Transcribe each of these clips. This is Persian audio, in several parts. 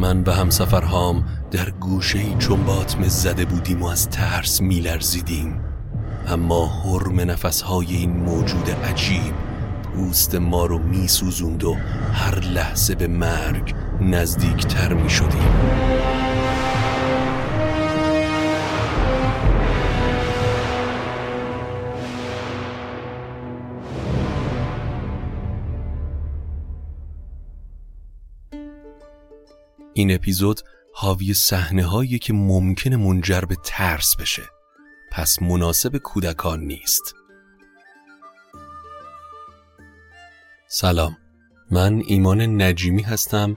من به همسفرهام در گوشه چون باطمه زده بودیم و از ترس میلرزیدیم. اما حرم نفسهای این موجود عجیب پوست ما رو میسوزوند و هر لحظه به مرگ نزدیکتر می این اپیزود حاوی صحنه هایی که ممکنه منجر به ترس بشه. پس مناسب کودکان نیست. سلام. من ایمان نجیمی هستم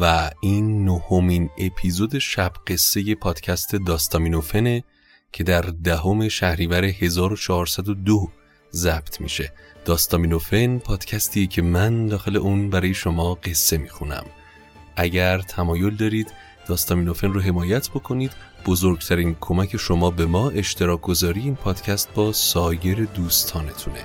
و این نهمین اپیزود شب قصه پادکست داستامینوفنه که در دهم شهریور 1402 ضبط میشه. داستامینوفن پادکستی که من داخل اون برای شما قصه می‌خونم. اگر تمایل دارید داستامینوفن رو حمایت بکنید بزرگترین کمک شما به ما اشتراک گذاری این پادکست با سایر دوستانتونه.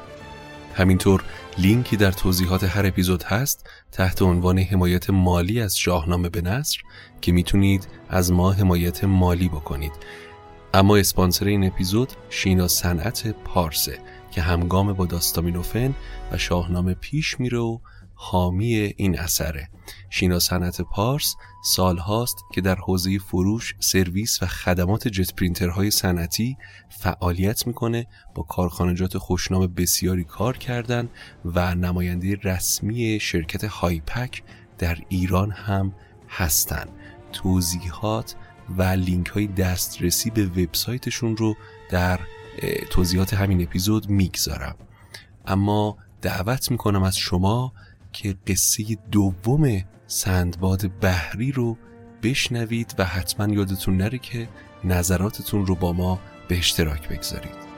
همینطور لینکی در توضیحات هر اپیزود هست تحت عنوان حمایت مالی از شاهنامه به نصر که می‌تونید از ما حمایت مالی بکنید. اما اسپانسر این اپیزود شینا صنعت پارسه که همگام با داستامینوفن و شاهنامه پیش میره و حامی این اثره. شینا صنعت پارس سال هاست که در حوزه فروش، سرویس و خدمات جت پرینترهای صنعتی فعالیت می‌کنه با کارخانجات خوشنام بسیاری کار کردن و نماینده رسمی شرکت هایپک در ایران هم هستن. توضیحات و لینک های دسترسی به وبسایتشون رو در توضیحات همین اپیزود می‌گذارم. اما دعوت می‌کنم از شما که قصه دوم سندباد بحری رو بشنوید و حتما یادتون نره که نظراتتون رو با ما به اشتراک بگذارید.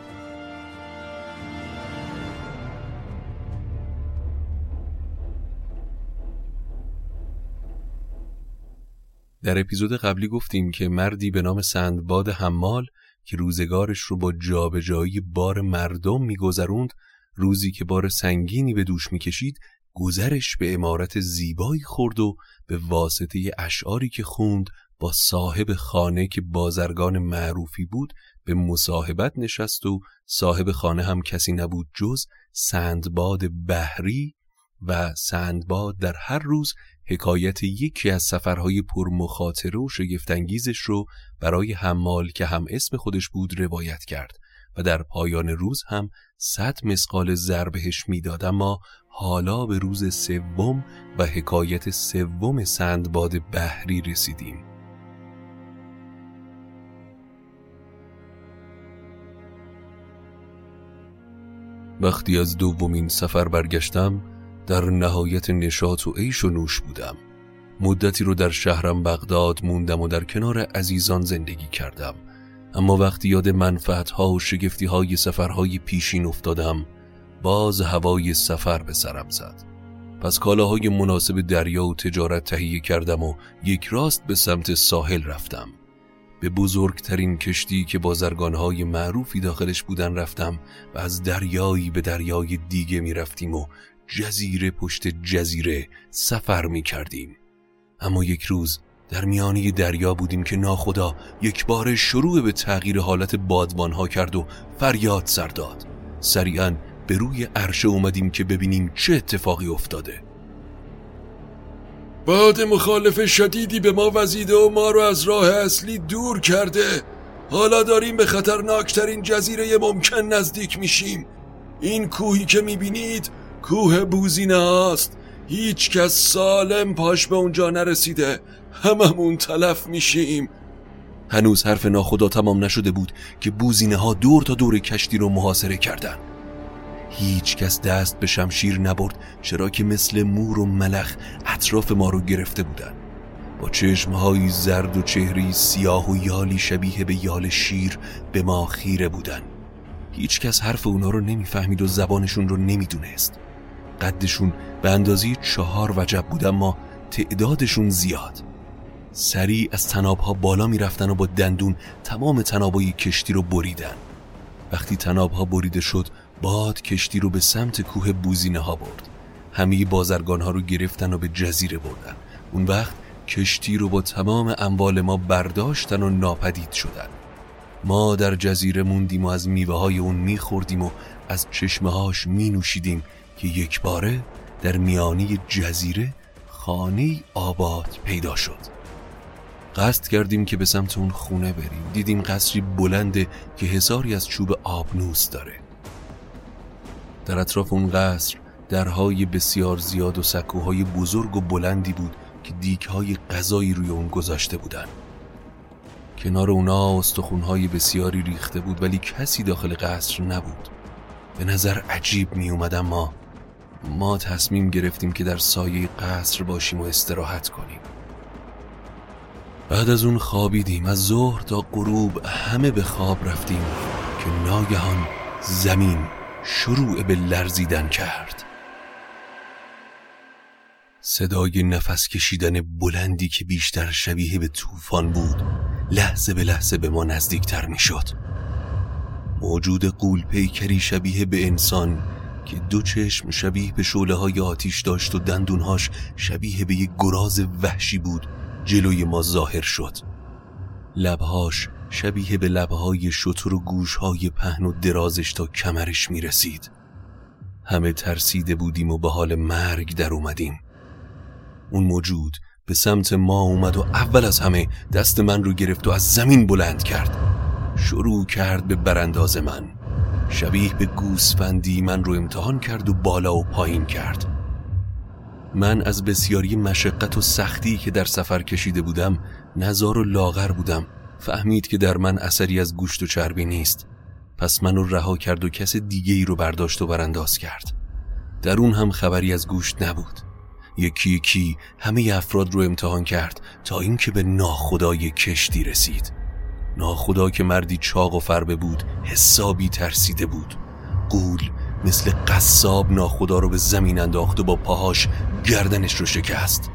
در اپیزود قبلی گفتیم که مردی به نام سندباد حمال که روزگارش رو با جابجایی بار مردم میگذروند روزی که بار سنگینی به دوش می‌کشید گذرش به امارت زیبایی خورد و به واسطه اشعاری که خوند با صاحب خانه که بازرگان معروفی بود به مصاحبت نشست و صاحب خانه هم کسی نبود جز سندباد بحری و سندباد در هر روز حکایت یکی از سفرهای پرمخاطره و شگفتانگیزش رو برای حمال که هم اسم خودش بود روایت کرد. و در پایان روز هم صد مسقال زر بهش می‌داد اما حالا به روز سوم و حکایت سوم سندباد بحری رسیدیم. وقتی از دومین سفر برگشتم در نهایت نشاط و عیش و نوش بودم. مدتی رو در شهرم بغداد موندم و در کنار عزیزان زندگی کردم. اما وقتی یاد منفعتها و شگفتی سفرهای پیشین افتادم باز هوای سفر به سرم زد. پس کالاهای مناسب دریا و تجارت تهیه کردم و یک راست به سمت ساحل رفتم. به بزرگترین کشتی که بازرگانهای معروفی داخلش بودن رفتم و از دریایی به دریای دیگه می رفتیم و جزیره پشت جزیره سفر می کردیم اما یک روز در میانه دریا بودیم که ناخدا یک بار شروع به تغییر حالت بادبان ها کرد و فریاد سر داد. سریعا به روی عرشه اومدیم که ببینیم چه اتفاقی افتاده. باد مخالف شدیدی به ما وزیده و ما رو از راه اصلی دور کرده. حالا داریم به خطرناکترین جزیره ممکن نزدیک میشیم. این کوهی که می‌بینید کوه بوزینه هاست. هیچ کس سالم پاش به اونجا نرسیده. هممون تلف میشیم. هنوز حرف ناخدا تمام نشده بود که بوزینه ها دور تا دور کشتی رو محاصره کردن. هیچ کس دست به شمشیر نبرد چرا که مثل مور و ملخ اطراف ما رو گرفته بودن. با چشمهایی زرد و چهری سیاه و یالی شبیه به یال شیر به ما خیره بودن. هیچ کس حرف اونا رو نمی‌فهمید و زبانشون رو نمی‌دونست. قدشون به اندازی چهار وجب بود اما تعدادشون زیاد. سریع از تنابها بالا می‌رفتن و با دندون تمام تنابای کشتی رو بریدن. وقتی تنابها بریده شد باد کشتی رو به سمت کوه بوزینه ها برد. همه بازرگان ها رو گرفتن و به جزیره بردن. اون وقت کشتی رو با تمام اموال ما برداشتن و ناپدید شدن. ما در جزیره موندیم و از میوه های اون میخوردیم و از چشمه هاش می نوشیدیم که یک باره در میانی جزیره خانه آباد پیدا شد. قصد کردیم که به سمت اون خونه بریم. دیدیم قصری بلنده که هزاری از چوب آبنوس داره. در اطراف اون قصر درهای بسیار زیاد و سکوهای بزرگ و بلندی بود که دیکهای غذایی روی اون گذاشته بودن. کنار اونا استخونهای بسیاری ریخته بود ولی کسی داخل قصر نبود. به نظر عجیب می اومد اما ما تصمیم گرفتیم که در سایه قصر باشیم و استراحت کنیم. بعد از اون خوابیدیم. از ظهر تا غروب همه به خواب رفتیم که ناگهان زمین شروع به لرزیدن کرد. صدای نفس کشیدن بلندی که بیشتر شبیه به طوفان بود لحظه به لحظه به ما نزدیکتر می شد موجود قول پیکری شبیه به انسان که دو چشم شبیه به شعله های آتیش داشت و دندونهاش شبیه به یک گراز وحشی بود جلوی ما ظاهر شد. لبهاش شبیه به لبهای شطور و گوشهای پهن و درازش تا کمرش می رسید همه ترسیده بودیم و به حال مرگ در اومدیم. اون موجود به سمت ما اومد و اول از همه دست من رو گرفت و از زمین بلند کرد. شروع کرد به برانداز من. شبیه به گوسفندی من رو امتحان کرد و بالا و پایین کرد. من از بسیاری مشقت و سختی که در سفر کشیده بودم نزار و لاغر بودم. فهمید که در من اثری از گوشت و چربی نیست. پس منو رها کرد و کس دیگه ای رو برداشت و برانداز کرد. در اون هم خبری از گوشت نبود. یکی یکی همه افراد رو امتحان کرد تا اینکه به ناخدای کشتی رسید. ناخدا که مردی چاق و فربه بود حسابی ترسیده بود. قول مثل قصاب ناخدا رو به زمین انداخت و با پاهاش گردنش رو شکست.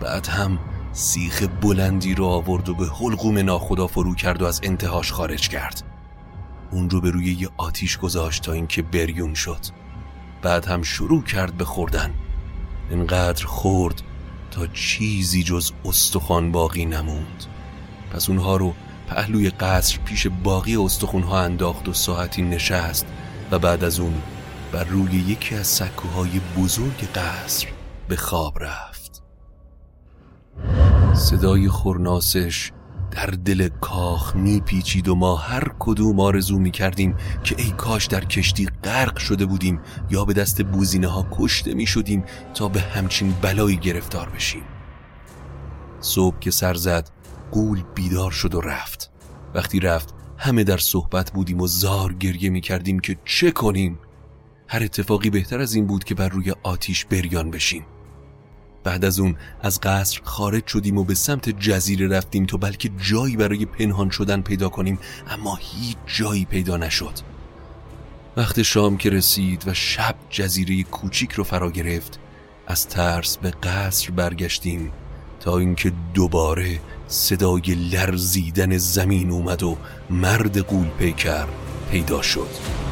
بعد هم سیخ بلندی رو آورد و به حلقوم ناخدا فرو کرد و از انتهاش خارج کرد. اون رو به روی یه آتیش گذاشت تا اینکه بریون شد. بعد هم شروع کرد به خوردن. انقدر خورد تا چیزی جز استخوان باقی نموند. پس اونها رو پهلوی قصر پیش باقی استخونها انداخت و ساعتی نشست و بعد از اون بر روی یکی از سکوهای بزرگ قصر به خواب رفت. صدای خورناسش در دل کاخ میپیچید و ما هر کدوم آرزو می‌کردیم که ای کاش در کشتی غرق شده بودیم یا به دست بوزینه ها کشته می‌شدیم تا به همچین بلایی گرفتار بشیم. صبح که سر زد قول بیدار شد و رفت. وقتی رفت همه در صحبت بودیم و زار گریه می‌کردیم که چه کنیم؟ هر اتفاقی بهتر از این بود که بر روی آتیش بریان بشیم. بعد از اون از قصر خارج شدیم و به سمت جزیره رفتیم تا بلکه جایی برای پنهان شدن پیدا کنیم اما هیچ جایی پیدا نشد. وقت شام که رسید و شب جزیره کوچیک رو فرا گرفت از ترس به قصر برگشتیم تا اینکه دوباره صدای لرزیدن زمین اومد و مرد قول پیکر پیدا شد.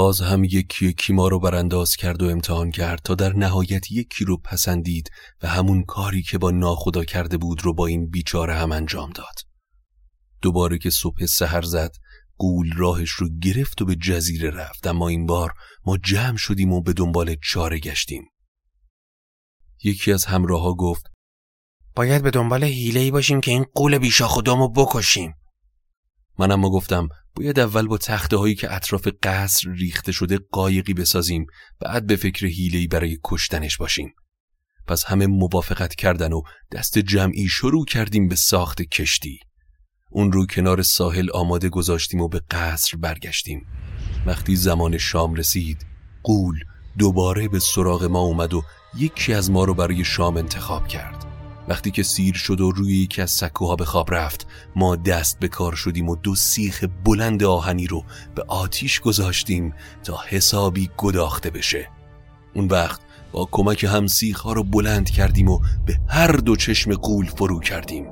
باز هم یکی یکی ما رو برانداز کرد و امتحان کرد تا در نهایت یکی رو پسندید و همون کاری که با ناخدا کرده بود رو با این بیچاره هم انجام داد. دوباره که صبح سحر زد قول راهش رو گرفت و به جزیره رفت اما این بار ما جمع شدیم و به دنبال چاره گشتیم. یکی از همراه ها گفت باید به دنبال حیله‌ای باشیم که این قول بیشا خودمو بکشیم. من اما گفتم باید اول با تخته هایی که اطراف قصر ریخته شده قایقی بسازیم بعد به فکر حیله‌ای برای کشتنش باشیم. پس همه موافقت کردن و دست جمعی شروع کردیم به ساخت کشتی. اون رو کنار ساحل آماده گذاشتیم و به قصر برگشتیم. وقتی زمان شام رسید قول دوباره به سراغ ما اومد و یکی از ما رو برای شام انتخاب کرد. وقتی که سیر شد و روی یکی از سکوها به خواب رفت ما دست به کار شدیم و دو سیخ بلند آهنی رو به آتیش گذاشتیم تا حسابی گداخته بشه. اون وقت با کمک هم سیخ ها رو بلند کردیم و به هر دو چشم قول فرو کردیم.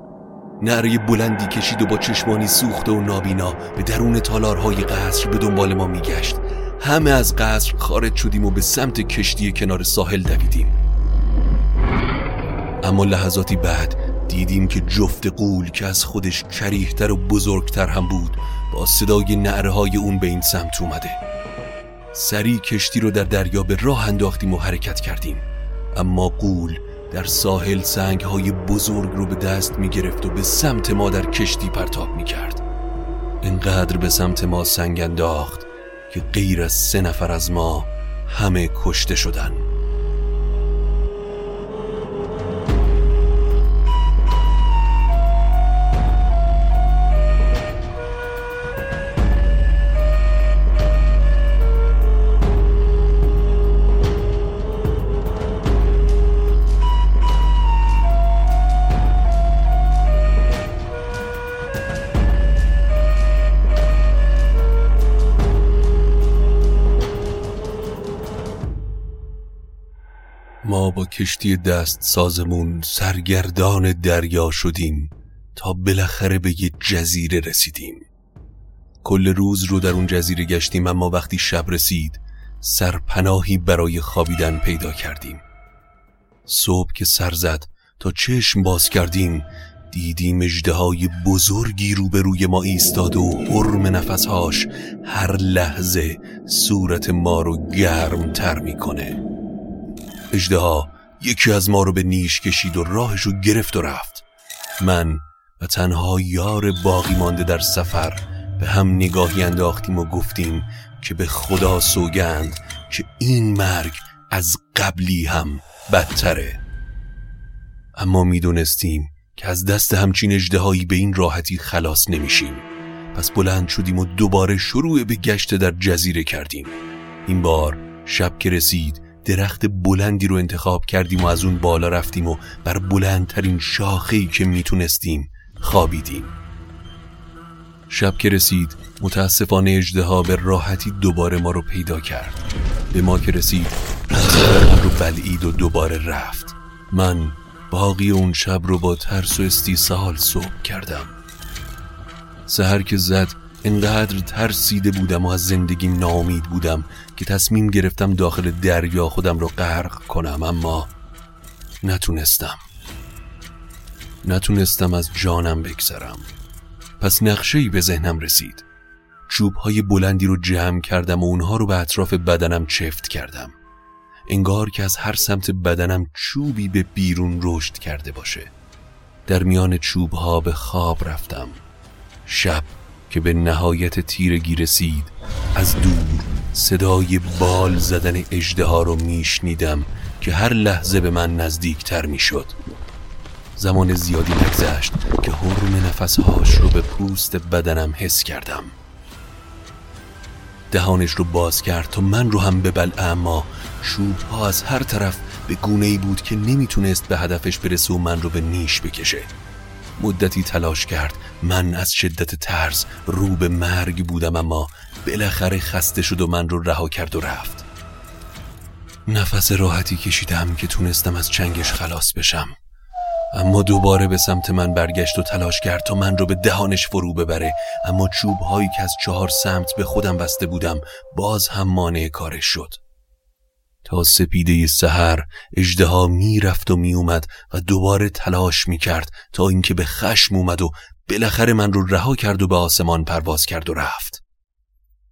نره بلندی کشید و با چشمانی سوخته و نابینا به درون تالارهای قصر به دنبال ما میگشت. همه از قصر خارج شدیم و به سمت کشتی کنار ساحل دویدیم. اما لحظاتی بعد دیدیم که جفت قول که از خودش کریهتر و بزرگتر هم بود با صدای نعره های اون به این سمت اومده. سریع کشتی رو در دریا به راه انداختیم و حرکت کردیم. اما قول در ساحل سنگ های بزرگ رو به دست می گرفت و به سمت ما در کشتی پرتاب می کرد اینقدر به سمت ما سنگ انداخت که غیر از سه نفر از ما همه کشته شدند. با کشتی دست سازمون سرگردان دریا شدیم تا بالاخره به یه جزیره رسیدیم. کل روز رو در اون جزیره گشتیم اما وقتی شب رسید سرپناهی برای خوابیدن پیدا کردیم. صبح که سر زد تا چشم باز کردیم دیدیم اجده بزرگی روبروی ما ایستاد و حرم نفسهاش هر لحظه صورت ما رو گرم تر می‌کنه. اجدها یکی از ما رو به نیش کشید و راهش رو گرفت و رفت. من و تنها یار باقی مانده در سفر به هم نگاهی انداختیم و گفتیم که به خدا سوگند که این مرگ از قبلی هم بدتره. اما می‌دونستیم که از دست همچین اجدهایی به این راحتی خلاص نمیشیم. پس بلند شدیم و دوباره شروع به گشت در جزیره کردیم. این بار شب که رسید درخت بلندی رو انتخاب کردیم و از اون بالا رفتیم و بر بلندترین شاخهی که می‌تونستیم خوابیدیم. شب که رسید متاسفانه اجدها به راحتی دوباره ما رو پیدا کرد. به ما که رسید رو بلعید و دوباره رفت. من باقی اون شب رو با ترس و استیصال صبح کردم. سهر که زد انقدر ترسیده بودم و از زندگیم ناامید بودم که تصمیم گرفتم داخل دریا خودم رو غرق کنم اما نتونستم. نتونستم از جانم بگذرم. پس نقشه‌ای به ذهنم رسید. چوب های بلندی رو جمع کردم و اونها رو به اطراف بدنم چفت کردم. انگار که از هر سمت بدنم چوبی به بیرون رشد کرده باشه. در میان چوب ها به خواب رفتم. شب که به نهایت تیرگی رسید از دور صدای بال زدن اجده ها رو میشنیدم که هر لحظه به من نزدیکتر می‌شد. زمان زیادی نگذشت که حرم نفسهاش رو به پوست بدنم حس کردم. دهانش رو باز کرد تا من رو هم ببل اما شوب ها از هر طرف به گونه ای بود که نمی‌تونست به هدفش برسه و من رو به نیش بکشه. مدتی تلاش کرد. من از شدت ترس رو به مرگ بودم اما بالاخره خسته شد و من رو رها کرد و رفت. نفس راحتی کشیدم که تونستم از چنگش خلاص بشم. اما دوباره به سمت من برگشت و تلاش کرد تا من رو به دهانش فرو ببره. اما چوب هایی که از چهار سمت به خودم بسته بودم باز هم مانع کارش شد. تا سپیده سحر اجدها می‌رفت و میومد و دوباره تلاش می‌کرد تا اینکه به خشم اومد و بالاخره من رو رها کرد و به آسمان پرواز کرد و رفت.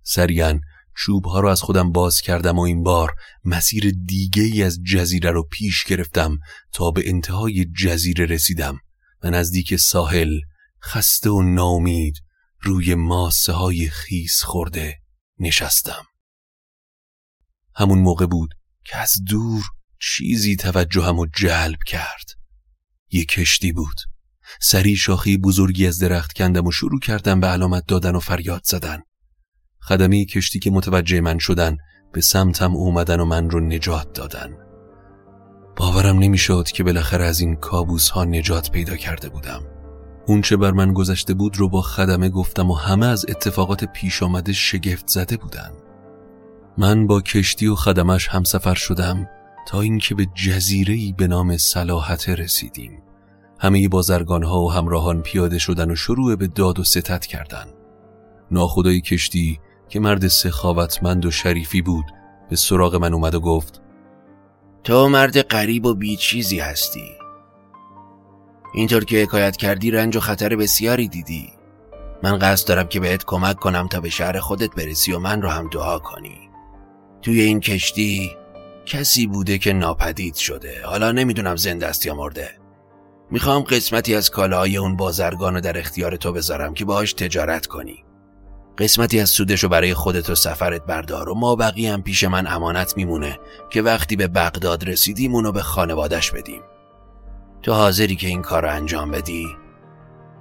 سریعا چوب ها رو از خودم باز کردم و این بار مسیر دیگه ای از جزیره رو پیش گرفتم تا به انتهای جزیره رسیدم و نزدیک ساحل خسته و نامید روی ماسه های خیس خورده نشستم. همون موقع بود که از دور چیزی توجهم و جلب کرد. یه کشتی بود. سری شاخی بزرگی از درخت کندم و شروع کردم به علامت دادن و فریاد زدن. خدمی کشتی که متوجه من شدن به سمتم اومدن و من رو نجات دادن. باورم نمی‌شد که بالاخره از این کابوس ها نجات پیدا کرده بودم. اون چه بر من گذشته بود رو با خدمه گفتم و همه از اتفاقات پیش آمده شگفت زده بودن. من با کشتی و خدمش همسفر شدم تا اینکه به جزیره‌ای به نام صلاحت رسیدیم. همه بازرگان ها و همراهان پیاده شدن و شروع به داد و ستت کردند. ناخدای کشتی که مرد سخاوتمند و شریفی بود به سراغ من اومد و گفت تو مرد قریب و بیچیزی هستی. اینطور که حکایت کردی رنج و خطر بسیاری دیدی. من قصد دارم که بهت کمک کنم تا به شهر خودت برسی و من رو هم دعا کنی. توی این کشتی کسی بوده که ناپدید شده. حالا نمی‌دونم زنده است یا مرده. می‌خوام قسمتی از کالاهای اون بازرگان رو در اختیار تو بذارم که باهاش تجارت کنی. قسمتی از سودش رو برای خودت و سفرت بردار و ما بقیه هم پیش من امانت میمونه که وقتی به بغداد رسیدیم اونو به خانوادش بدیم. تو حاضری که این کار رو انجام بدی؟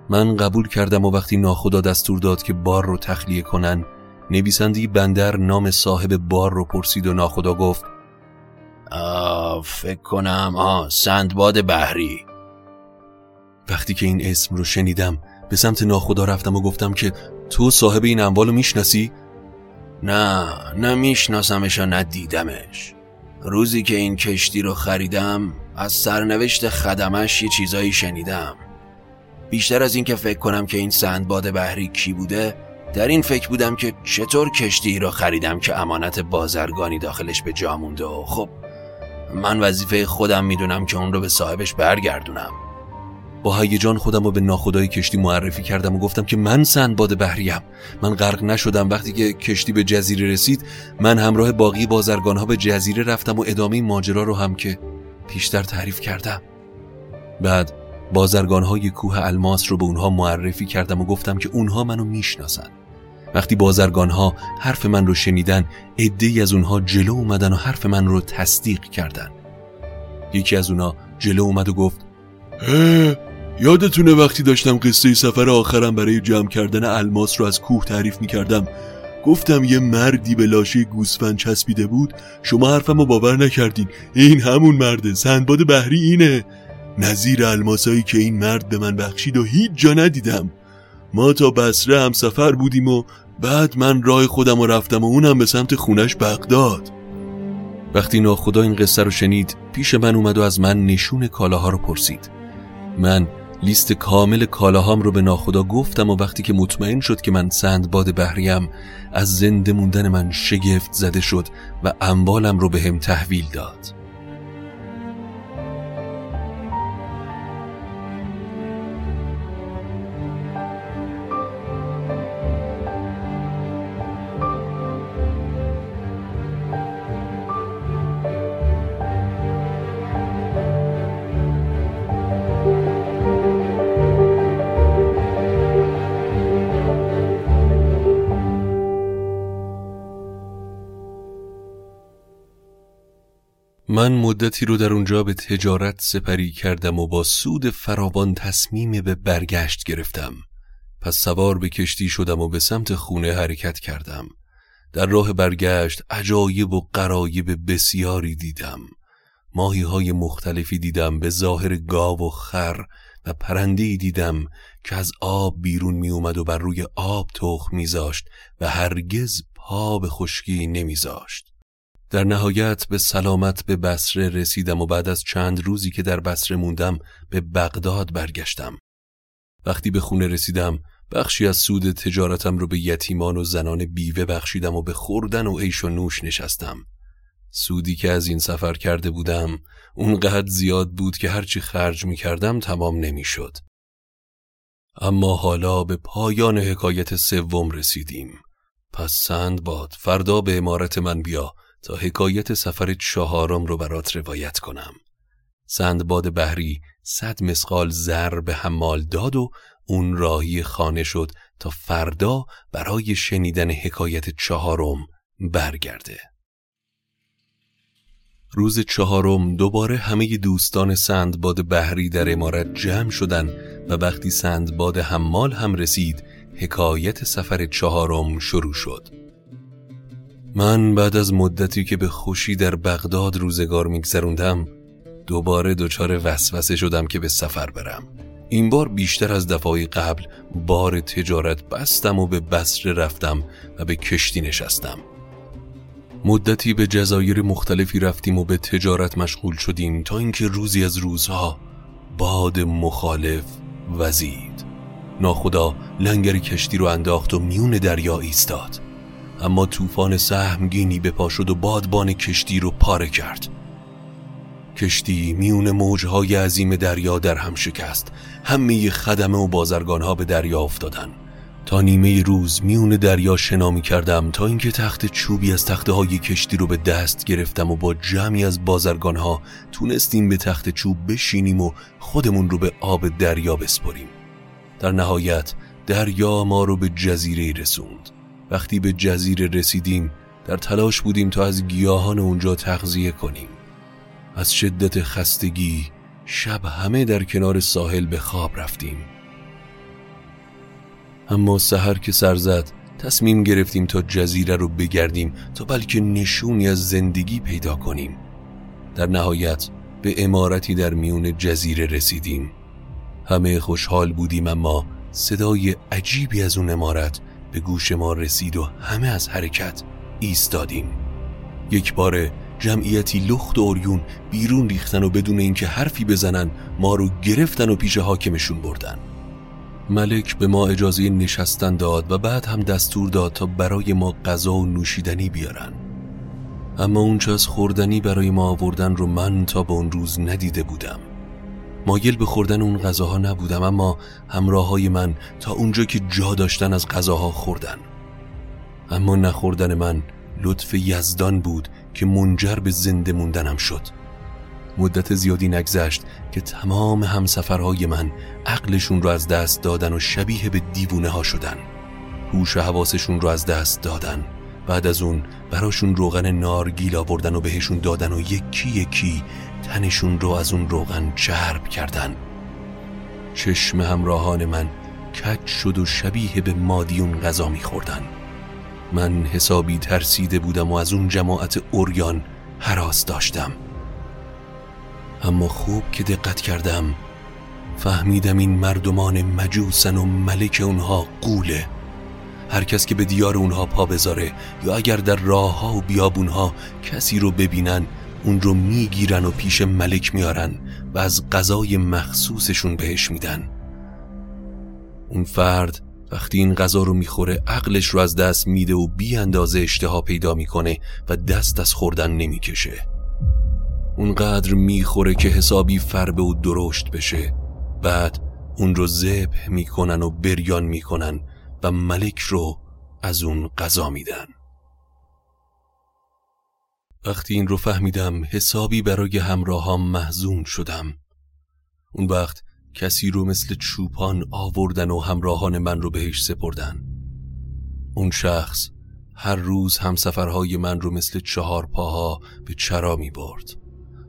من قبول کردم و وقتی ناخدا دستور داد که بار رو تخلیه کنن نویسندی بندر نام صاحب بار رو پرسید و ناخدا گفت آه فکر کنم آه سندباد بحری. وقتی که این اسم رو شنیدم به سمت ناخدا رفتم و گفتم که تو صاحب این اموالو می‌شناسی؟ نه نه میشناسمش و نه دیدمش. روزی که این کشتی رو خریدم از سرنوشت خدمش یه چیزایی شنیدم. بیشتر از اینکه فکر کنم که این سندباد بحری کی بوده در این فکر بودم که چطور کشتی رو خریدم که امانت بازرگانی داخلش به جا مونده و خب من وظیفه خودم می‌دونم که اون رو به صاحبش برگردونم. با هیجان خودم رو به ناخدای کشتی معرفی کردم و گفتم که من سندباد بحریم. من غرق نشدم. وقتی که کشتی به جزیره رسید من همراه باقی بازرگان ها به جزیره رفتم و ادامه ماجرا رو هم که پیشتر تعریف کردم. بعد بازرگان های کوه الماس رو به اونها معرفی کردم و گفتم که اونها منو می‌شناسن. وقتی بازرگان ها حرف من رو شنیدن عدهای از اونها جلو اومدن و حرف من رو تصدیق کردن. یکی از اونها جلو اومد و گفت یادتونه وقتی داشتم قصه سفر آخرم برای جمع کردن الماس رو از کوه تعریف می‌کردم؟ گفتم یه مردی به لاشه گوسفند چسبیده بود شما حرفم رو باور نکردین. این همون مرده. سندباد بحری اینه. نظیر الماسایی که این مرد به من بخشید و هیچ جا ندیدم. ما تا بسره هم سفر بودیم و بعد من راه خودم رو رفتم و اونم به سمت خونش بغداد وقتی ناخدا این قصه رو شنید پیش من اومد و از من نشون کالاها رو پرسید. من لیست کامل کالاهام رو به ناخدا گفتم و وقتی که مطمئن شد که من سندباد بحریم از زنده موندن من شگفت زده شد و اموالم رو به هم تحویل داد. مدتی رو در اونجا به تجارت سپری کردم و با سود فراوان تصمیم به برگشت گرفتم. پس سوار به کشتی شدم و به سمت خونه حرکت کردم. در راه برگشت عجایب و قرایب بسیاری دیدم. ماهی های مختلفی دیدم به ظاهر گاو و خر و پرندهی دیدم که از آب بیرون می اومد و بر روی آب تخم میذاشت و هرگز پا به خشکی نمیذاشت. در نهایت به سلامت به بسره رسیدم و بعد از چند روزی که در بسره موندم به بغداد برگشتم. وقتی به خونه رسیدم بخشی از سود تجارتم رو به یتیمان و زنان بیوه بخشیدم و به خوردن و عیش و نوش نشستم. سودی که از این سفر کرده بودم اونقدر زیاد بود که هرچی خرج می کردم تمام نمی شد. اما حالا به پایان حکایت سوم رسیدیم. پس سند باد فردا به امارت من بیا تا حکایت سفر چهارم رو برات روایت کنم. سندباد بحری صد مسقال زر به حمال داد و اون راهی خانه شد تا فردا برای شنیدن حکایت چهارم برگرده. روز چهارم دوباره همه دوستان سندباد بحری در امارت جمع شدن و وقتی سندباد حمال هم رسید حکایت سفر چهارم شروع شد. من بعد از مدتی که به خوشی در بغداد روزگار میگذروندم دوباره دچار وسوسه شدم که به سفر برم. این بار بیشتر از دفعه قبل بار تجارت بستم و به بسره رفتم و به کشتی نشستم. مدتی به جزایر مختلفی رفتیم و به تجارت مشغول شدیم تا اینکه روزی از روزها باد مخالف وزید. ناخدا لنگر کشتی رو انداخت و میون دریا ایستاد. اما طوفان سهمگینی به پا شد و بادبان کشتی رو پاره کرد. کشتی میون موجهای عظیم دریا در هم شکست. همه خدمه و بازرگانها به دریا افتادن. تا نیمه روز میون دریا شنا می کردم تا اینکه تخت چوبی از تخته های کشتی رو به دست گرفتم و با جمعی از بازرگانها تونستیم به تخت چوب بشینیم و خودمون رو به آب دریا بسپریم. در نهایت دریا ما رو به جزیره رسوند. وقتی به جزیره رسیدیم در تلاش بودیم تا از گیاهان اونجا تغذیه کنیم. از شدت خستگی شب همه در کنار ساحل به خواب رفتیم. اما سحر که سر زد تصمیم گرفتیم تا جزیره رو بگردیم تا بلکه نشونی از زندگی پیدا کنیم. در نهایت به امارتی در میون جزیره رسیدیم. همه خوشحال بودیم اما صدای عجیبی از اون امارت به گوش ما رسید و همه از حرکت ایستادیم. یک بار جمعیتی لخت و اوریون بیرون ریختن و بدون اینکه حرفی بزنن ما رو گرفتن و پیش حاکمشون بردن. ملک به ما اجازه نشستن داد و بعد هم دستور داد تا برای ما غذا و نوشیدنی بیارن. اما اونچه از خوردنی برای ما آوردن رو من تا به اون روز ندیده بودم. مایل به خوردن اون غذاها نبودم اما همراه های من تا اونجا که جا داشتن از غذاها خوردن. اما نخوردن من لطف یزدان بود که منجر به زنده موندنم شد. مدت زیادی نگذشت که تمام همسفرهای من عقلشون رو از دست دادن و شبیه به دیوونه ها شدن. هوش و حواسشون رو از دست دادن. بعد از اون براشون روغن نارگیل آوردن و بهشون دادن و یکی یکی تنشون رو از اون روغن چرب کردن. چشم همراهان من کج شد و شبیه به مادیون غذا میخوردن. من حسابی ترسیده بودم و از اون جماعت اوریان حراس داشتم. اما خوب که دقت کردم فهمیدم این مردمان مجوسن و ملک اونها قوله. هر کس که به دیار اونها پا بذاره یا اگر در راه ها و بیابونها کسی رو ببینن اون رو می‌گیرن و پیش ملک میارن و از غذای مخصوصشون بهش میدن. اون فرد وقتی این غذا رو می‌خوره عقلش رو از دست میده و بی اندازه اشتها پیدا می‌کنه و دست از خوردن نمی‌کشه. اونقدر می‌خوره که حسابی فربه و درشت بشه. بعد اون رو ذبح می‌کنن و بریان می‌کنن و ملک رو از اون غذا میدن. وقتی این رو فهمیدم حسابی برای همراهام محزون شدم. اون وقت کسی رو مثل چوپان آوردن و همراهان من رو بهش سپردن. اون شخص هر روز همسفرهای من رو مثل چهار پاها به چرا می برد.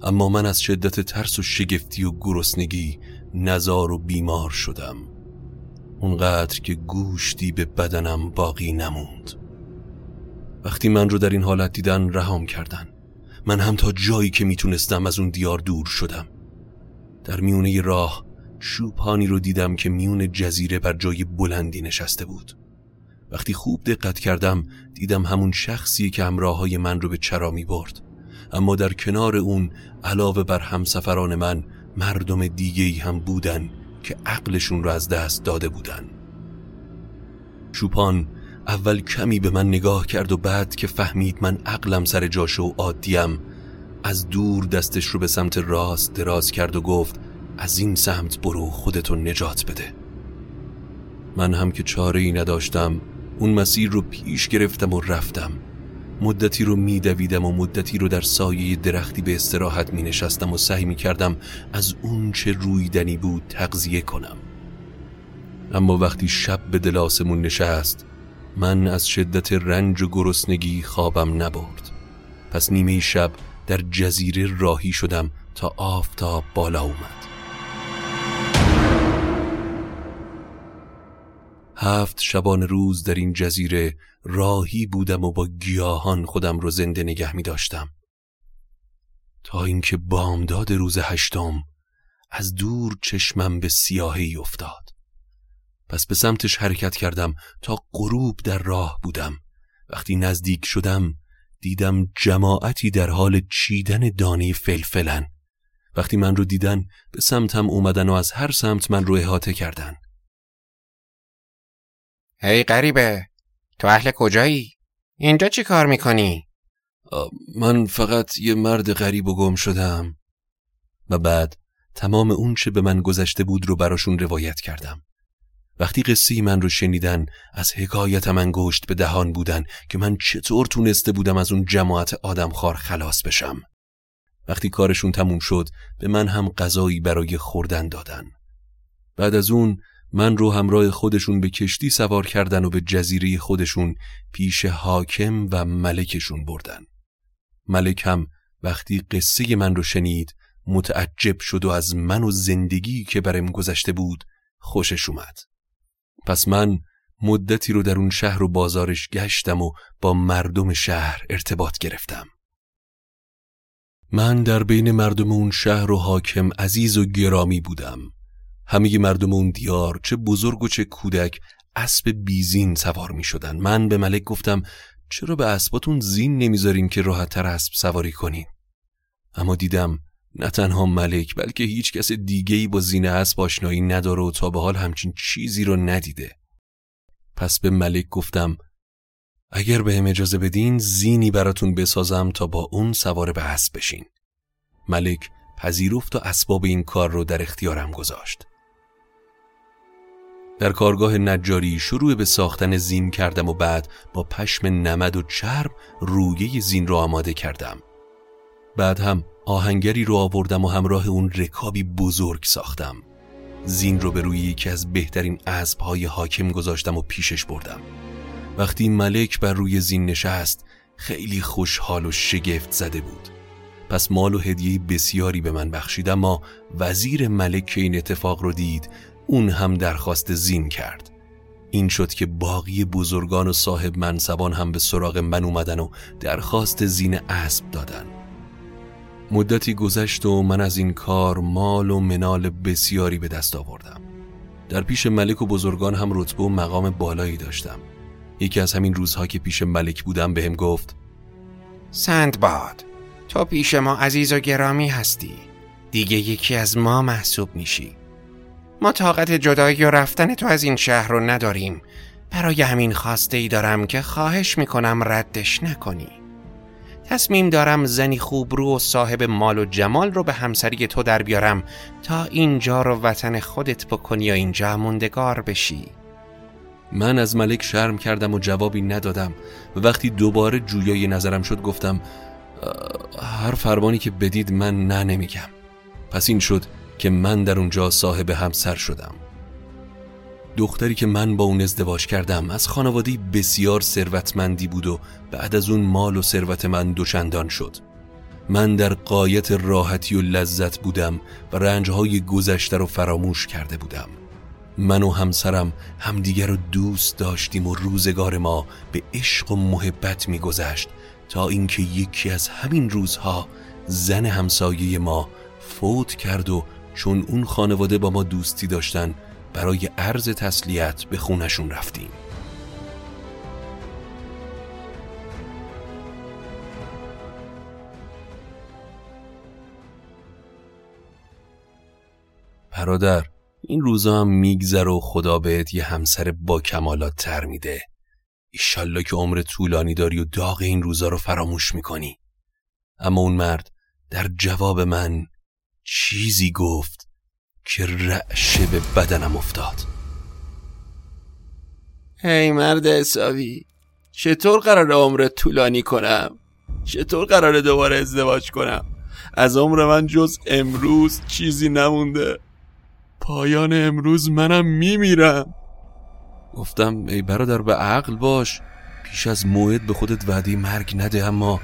اما من از شدت ترس و شگفتی و گرسنگی نزار و بیمار شدم. اونقدر که گوشتی به بدنم باقی نموند. وقتی من رو در این حالت دیدن رهام کردن. من هم تا جایی که می‌تونستم از اون دیار دور شدم. در میونه راه شوپانی رو دیدم که میون جزیره بر جای بلندی نشسته بود. وقتی خوب دقت کردم دیدم همون شخصی که همراه های من رو به چرا می برد اما در کنار اون علاوه بر همسفران من مردم دیگه هم بودن که عقلشون رو از دست داده بودن. چوپان اول کمی به من نگاه کرد و بعد که فهمید من عقلم سر جاش و عادیم از دور دستش رو به سمت راست دراز کرد و گفت از این سمت برو خودتو نجات بده. من هم که چاره ای نداشتم اون مسیر رو پیش گرفتم و رفتم. مدتی رو میدویدم و مدتی رو در سایه درختی به استراحت می نشستم و سعی می کردم از اون چه رویدنی بود تغذیه کنم. اما وقتی شب به دلاسمون نشست من از شدت رنج و گرسنگی خوابم نبرد. پس نیمه شب در جزیره راهی شدم تا آفتاب بالا اومد. هفت شبان روز در این جزیره راهی بودم و با گیاهان خودم رو زنده نگه می داشتم. تا اینکه بامداد روز هشتم از دور چشمم به سیاهی افتاد. پس به سمتش حرکت کردم تا غروب در راه بودم. وقتی نزدیک شدم دیدم جماعتی در حال چیدن دانه فلفلن. وقتی من رو دیدن به سمتم اومدن و از هر سمت من رو احاطه کردن. هی غریبه تو اهل کجایی؟ اینجا چی کار می‌کنی؟ من فقط یه مرد غریب و گم شدم. و بعد تمام اون چه به من گذشته بود رو براشون روایت کردم. وقتی قصه من رو شنیدن از حکایت من گشت به دهان بودن که من چطور تونسته بودم از اون جماعت آدمخوار خلاص بشم. وقتی کارشون تموم شد به من هم غذایی برای خوردن دادن. بعد از اون من رو همراه خودشون به کشتی سوار کردن و به جزیره خودشون پیش حاکم و ملکشون بردن. ملک هم وقتی قصه من رو شنید متعجب شد و از من و زندگی که برم گذشته بود خوشش اومد. پس من مدتی رو در اون شهر و بازارش گشتم و با مردم شهر ارتباط گرفتم. من در بین مردم اون شهر و حاکم عزیز و گرامی بودم. همه مردم اون دیار چه بزرگ و چه کودک اسب بیزین سوار می شدن. من به ملک گفتم چرا به اسباتون زین نمی‌ذارین که راحتتر اسب سواری کنین؟ اما دیدم نه تنها ملک بلکه هیچ کس دیگهی با زین اسب آشنایی نداره و تا به حال همچین چیزی رو ندیده. پس به ملک گفتم اگر به هم اجازه بدین زینی براتون بسازم تا با اون سوار به اسب بشین. ملک پذیرفت و اسباب این کار رو در اختیارم گذاشت. در کارگاه نجاری شروع به ساختن زین کردم و بعد با پشم نمد و چرم رویه زین رو آماده کردم. بعد هم آهنگری رو آوردم و همراه اون رکابی بزرگ ساختم. زین رو به روی یکی از بهترین اسبهای حاکم گذاشتم و پیشش بردم. وقتی ملک بر روی زین نشست خیلی خوشحال و شگفت زده بود. پس مال و هدیه بسیاری به من بخشید اما وزیر ملک که این اتفاق رو دید اون هم درخواست زین کرد. این شد که باقی بزرگان و صاحب منصبان هم به سراغ من اومدن و درخواست زین اسب دادن. مدتی گذشت و من از این کار مال و منال بسیاری به دست آوردم. در پیش ملک و بزرگان هم رتبه و مقام بالایی داشتم. یکی از همین روزها که پیش ملک بودم بهم گفت سندباد تو پیش ما عزیز و گرامی هستی. دیگه یکی از ما محسوب میشی. ما طاقت جدایی و رفتن تو از این شهر رو نداریم. برای همین خواسته ای دارم که خواهش می‌کنم ردش نکنی. تصمیم دارم زنی خوبرو و صاحب مال و جمال رو به همسری تو در بیارم تا اینجا رو وطن خودت بکنی یا اینجا موندگار بشی. من از ملک شرم کردم و جوابی ندادم. و وقتی دوباره جویای نظرم شد گفتم هر فرمانی که بدید من نه نمیگم. پس این شد که من در اونجا صاحب همسر شدم. دختری که من با اون ازدواج کردم از خانوادی بسیار ثروتمندی بود و بعد از اون مال و ثروت من دوچندان شد. من در قایت راحتی و لذت بودم و رنجهای گذشته رو فراموش کرده بودم. من و همسرم همدیگر رو دوست داشتیم و روزگار ما به عشق و محبت میگذشت تا اینکه یکی از همین روزها زن همسایه ما فوت کرد و چون اون خانواده با ما دوستی داشتن برای عرض تسلیت به خونشون رفتیم. برادر این روزا هم میگذر و خدا بهت یه همسر با کمالات تر میده. ایشالله که عمر طولانی داری و داغ این روزا رو فراموش می‌کنی. اما اون مرد در جواب من چیزی گفت که رعشه به بدنم افتاد. ای مرد حسابی چطور قرار عمرت طولانی کنم؟ چطور قراره دوباره ازدواج کنم؟ از عمر من جز امروز چیزی نمونده. پایان امروز منم میمیرم. گفتم ای برادر به عقل باش. پیش از موعد به خودت وعده مرگ نده. اما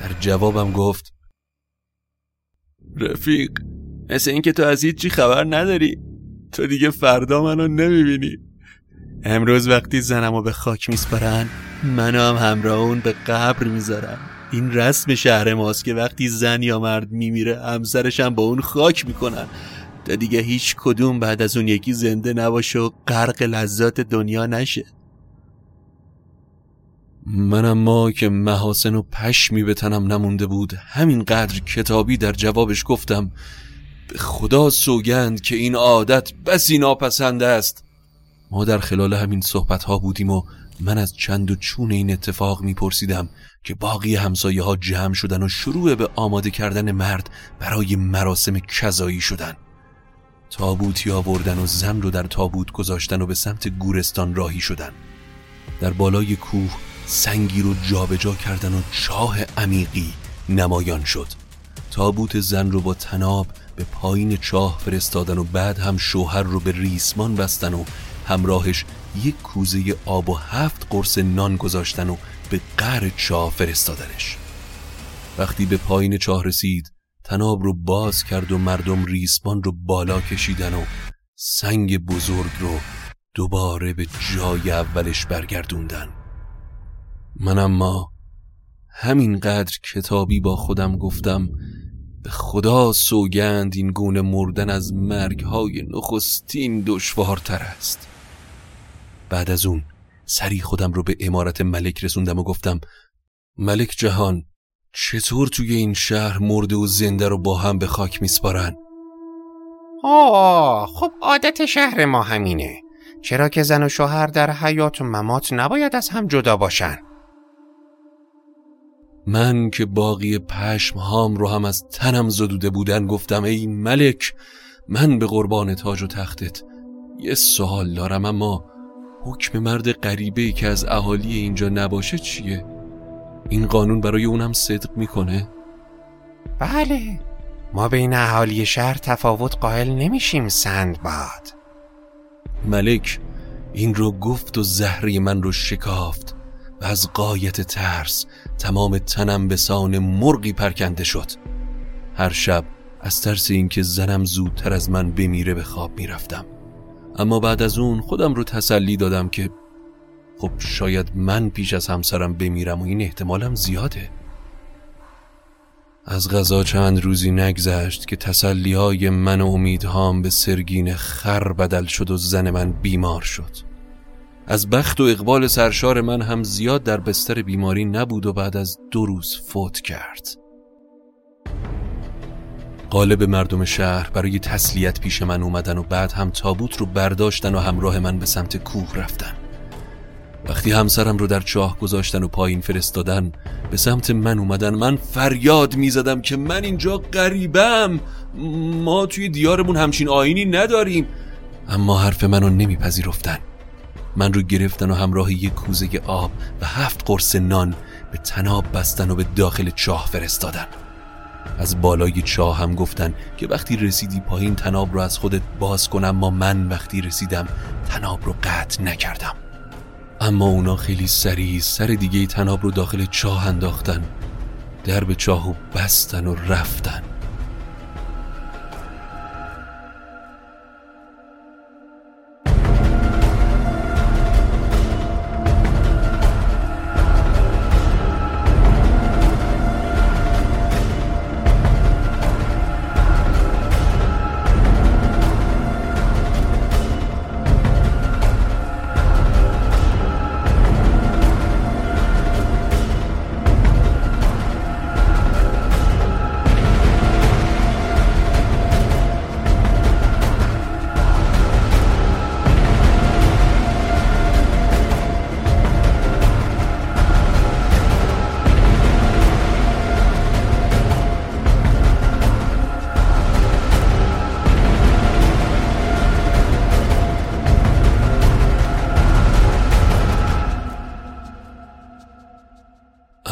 در جوابم گفت رفیق مثل اینکه تو از هیچی خبر نداری. تو دیگه فردا منو نمی‌بینی. امروز وقتی زنمو به خاک میسپرن منو هم همراه اون به قبر می‌ذارم این رسم شهر ماست که وقتی زن یا مرد میمیره همسرش هم با اون خاک می‌کنن. تا دیگه هیچ کدوم بعد از اون یکی زنده نباشه و غرق لذات دنیا نشه. منم ما که محاسن و پشمی به تنم نمونده بود همینقدر کتابی در جوابش گفتم. به خدا سوگند که این عادت بسی ناپسند است. ما در خلال همین صحبت ها بودیم و من از چند و چون این اتفاق میپرسیدم که باقی همسایه ها جمع شدن و شروع به آماده کردن مرد برای مراسم کذایی شدن. تابوتی آوردن و زن رو در تابوت گذاشتن و به سمت گورستان راهی شدن. در بالای کوه سنگی رو جابجا کردن و چاه عمیقی نمایان شد. تابوت زن رو با تناب به پایین چاه فرستادن و بعد هم شوهر رو به ریسمان بستن و همراهش یک کوزه آب و هفت قرص نان گذاشتن و به قر چاه فرستادنش. وقتی به پایین چاه رسید تناب رو باز کرد و مردم ریسمان رو بالا کشیدن و سنگ بزرگ رو دوباره به جای اولش برگردوندن. من اما همینقدر کتابی با خودم گفتم به خدا سوگند این گونه مردن از مرگهای نخستین دشوارتر است. بعد از اون سری خودم رو به امارت ملک رسوندم و گفتم ملک جهان چطور توی این شهر مرده و زنده رو با هم به خاک میسپارن؟ آه خب عادت شهر ما همینه. چرا که زن و شوهر در حیات و ممات نباید از هم جدا باشن؟ من که باقی پشم هام رو هم از تنم زدوده بودن گفتم ای ملک من به قربان تاج و تختت یه سوال دارم اما حکم مرد غریبه ای که از اهالی اینجا نباشه چیه؟ این قانون برای اونم صدق می‌کنه؟ بله ما بین اهالی شهر تفاوت قائل نمیشیم سندباد ملک این رو گفت و زهری من رو شکافت از قایت ترس تمام تنم به سان مرغی پرکنده شد. هر شب از ترس اینکه زنم زودتر از من بمیره به خواب می‌رفتم. اما بعد از اون خودم رو تسلی دادم که خب شاید من پیش از همسرم بمیرم و این احتمالم زیاده. از غذا چند روزی نگذشت که تسلی های من و امیدهام به سرگین خر بدل شد و زن من بیمار شد. از بخت و اقبال سرشار من هم زیاد در بستر بیماری نبود و بعد از دو روز فوت کرد. قالب مردم شهر برای تسلیت پیش من اومدن و بعد هم تابوت رو برداشتن و همراه من به سمت کوه رفتن. وقتی همسرم رو در چاه گذاشتن و پایین فرستادن به سمت من اومدن من فریاد می‌زدم که من اینجا غریبم. ما توی دیارمون همچین آینی نداریم. اما حرف منو نمیپذیرفتن. من رو گرفتن و همراه یک کوزه آب و هفت قرص نان به تناب بستن و به داخل چاه فرستادن. از بالای چاه هم گفتن که وقتی رسیدی پایین تناب رو از خودت باز کنم ما من وقتی رسیدم تناب رو قطع نکردم. اما اونا خیلی سریع سر دیگه تناب رو داخل چاه انداختن درب چاهو بستن و رفتن.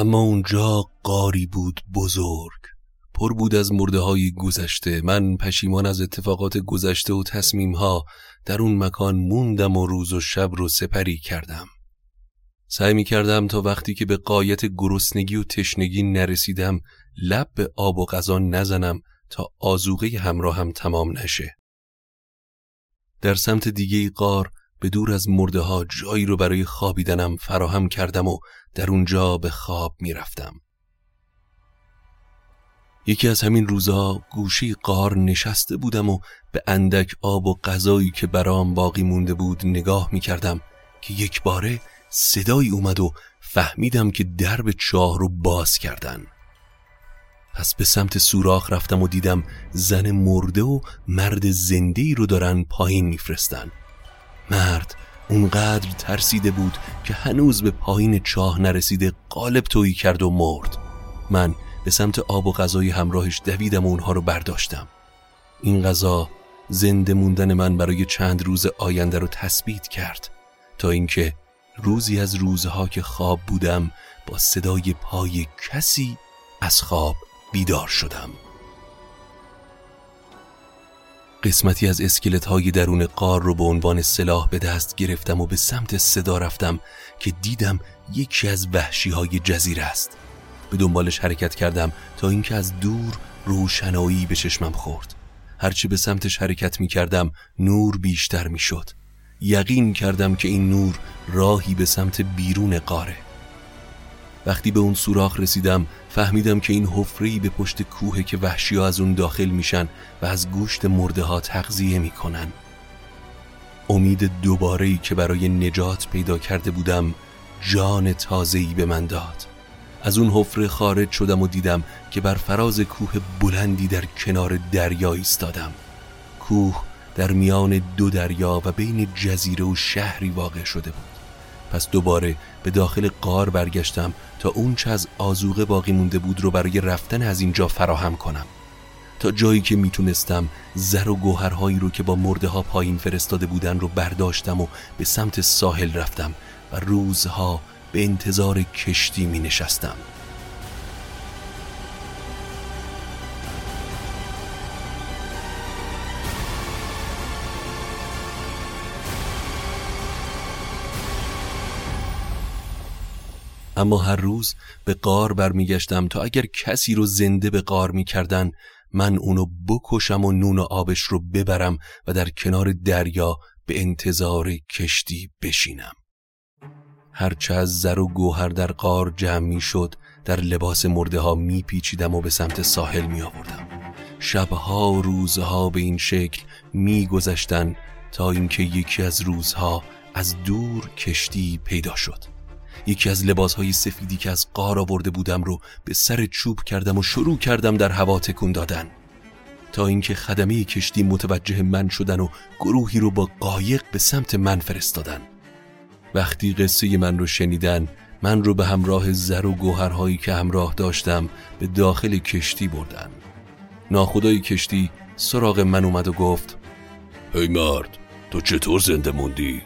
اما اونجا قاری بود بزرگ. پر بود از مرده های گذشته. من پشیمان از اتفاقات گذشته و تصمیم ها در اون مکان موندم و روز و شب رو سپری کردم. سعی می کردم تا وقتی که به قایت گرسنگی و تشنگی نرسیدم لب به آب و غذا نزنم تا آزوغه همراهم تمام نشه. در سمت دیگه قار به دور از مرده ها جایی رو برای خوابیدنم فراهم کردم و در اونجا به خواب می‌رفتم. یکی از همین روزا گوشی قار نشسته بودم و به اندک آب و غذایی که برام باقی مونده بود نگاه می کردم که یک باره صدایی اومد و فهمیدم که درب چاه رو باز کردن. پس به سمت سوراخ رفتم و دیدم زن مرده و مرد زنده رو دارن پایین میفرستن. مرد اونقدر ترسیده بود که هنوز به پایین چاه نرسیده قالب تویی کرد و مرد. من به سمت آب و غذای همراهش دویدم و اونها رو برداشتم. این غذا زنده موندن من برای چند روز آینده رو تثبیت کرد تا اینکه روزی از روزها که خواب بودم با صدای پای کسی از خواب بیدار شدم. قسمتی از اسکلت های درون قار رو به عنوان سلاح به دست گرفتم و به سمت صدا رفتم که دیدم یکی از وحشی های جزیره است. به دنبالش حرکت کردم تا اینکه از دور روشنایی به چشمم خورد. هرچی به سمتش حرکت می کردم نور بیشتر می شد یقین کردم که این نور راهی به سمت بیرون قاره. وقتی به اون سوراخ رسیدم فهمیدم که این حفری به پشت کوه که وحشی ها از اون داخل میشن و از گوشت مرده ها تغذیه می‌کنن. امید دوباره که برای نجات پیدا کرده بودم جان تازه‌ای به من داد. از اون حفره خارج شدم و دیدم که بر فراز کوه بلندی در کنار دریا ایستادم. کوه در میان دو دریا و بین جزیره و شهری واقع شده بود. پس دوباره به داخل قار برگشتم تا اون چه از آزوغه باقی مونده بود رو برای رفتن از اینجا فراهم کنم. تا جایی که می‌تونستم زر و گوهرهایی رو که با مرده ها پایین فرستاده بودن رو برداشتم و به سمت ساحل رفتم و روزها به انتظار کشتی می نشستم اما هر روز به قار برمیگشتم تا اگر کسی رو زنده به قار می‌کردن من اونو بکشم و نون و آبش رو ببرم و در کنار دریا به انتظار کشتی بشینم. هرچه از زر و گوهر در قار جمع می شد در لباس مرده ها می پیچیدم و به سمت ساحل می آوردم شبها و روزها به این شکل می تا اینکه یکی از روزها از دور کشتی پیدا شد. یکی از لباسهای سفیدی که از قار آورده بودم رو به سر چوب کردم و شروع کردم در هوا تکون دادن. تا اینکه خدمه کشتی متوجه من شدن و گروهی رو با قایق به سمت من فرستادن. وقتی قصه من رو شنیدن من رو به همراه زر و گوهرهایی که همراه داشتم به داخل کشتی بردن. ناخدای کشتی سراغ من اومد و گفت هی مرد تو چطور زنده موندی؟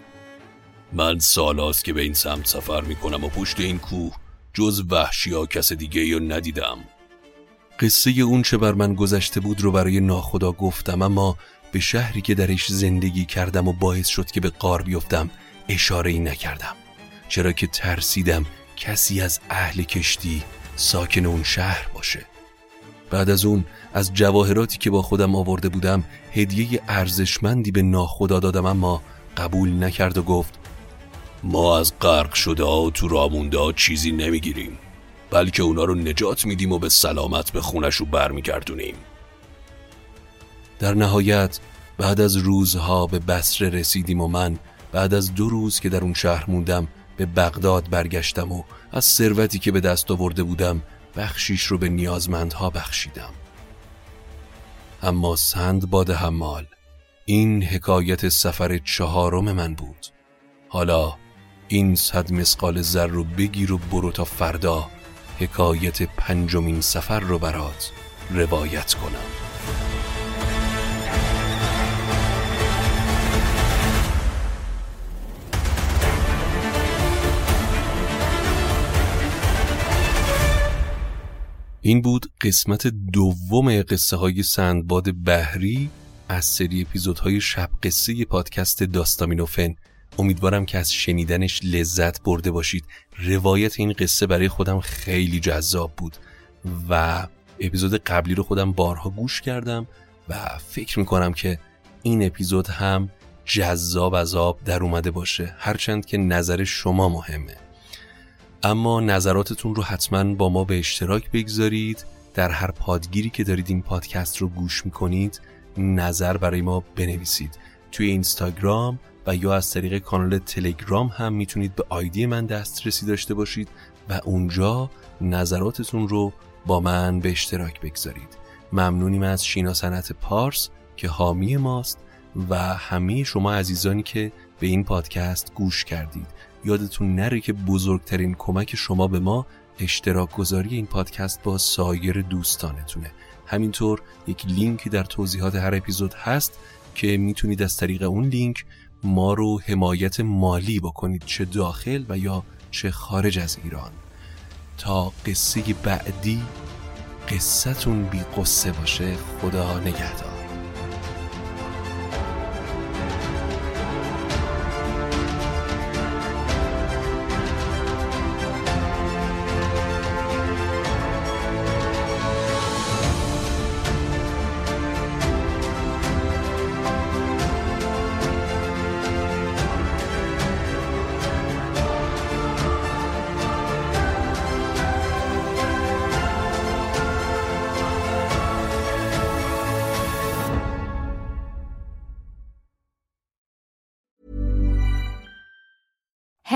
من سالاست که به این سمت سفر می‌کنم و پشت این کوه جز وحشی ها کس دیگه رو ندیدم. قصه اون چه بر من گذشته بود رو برای ناخدا گفتم اما به شهری که درش زندگی کردم و باعث شد که به قار بیفتم اشاره ای نکردم. چرا که ترسیدم کسی از اهل کشتی ساکن اون شهر باشه. بعد از اون از جواهراتی که با خودم آورده بودم هدیه ارزشمندی به ناخدا دادم اما قبول نکرد و گفت ما از غرق شده ها و تو رامونده چیزی نمی‌گیریم بلکه اونا رو نجات میدیم و به سلامت به خونش رو برمیگردونیم. در نهایت بعد از روزها به بسره رسیدیم و من بعد از دو روز که در اون شهر موندم به بغداد برگشتم و از ثروتی که به دست آورده بودم بخشیش رو به نیازمندها بخشیدم. اما سند باد حمال این حکایت سفر چهارم من بود. حالا این صد مسقال زر رو بگیر و برو تا فردا. حکایت پنجمین سفر رو برات روایت کنم. این بود قسمت دوم قصه های سندباد بحری از سری اپیزودهای شب قصه پادکست داستامینوفن امیدوارم که از شنیدنش لذت برده باشید. روایت این قصه برای خودم خیلی جذاب بود و اپیزود قبلی رو خودم بارها گوش کردم و فکر می‌کنم که این اپیزود هم جذاب از آب در اومده باشه. هرچند که نظر شما مهمه. اما نظراتتون رو حتما با ما به اشتراک بگذارید. در هر پادگیری که دارید این پادکست رو گوش می‌کنید نظر برای ما بنویسید. توی اینستاگرام و یا از طریق کانال تلگرام هم می‌تونید به آیدی من دسترسی داشته باشید و اونجا نظراتتون رو با من به اشتراک بگذارید. ممنونیم از شینا سنت پارس که حامی ماست و همه شما عزیزانی که به این پادکست گوش کردید. یادتون نره که بزرگترین کمک شما به ما اشتراک گذاری این پادکست با سایر دوستانتونه. همینطور یک لینک در توضیحات هر اپیزود هست که می‌تونید از طریق اون لینک ما رو حمایت مالی بکنید چه داخل و یا چه خارج از ایران. تا قصه بعدی قصتون بی قصه باشه. خدا نگهدار.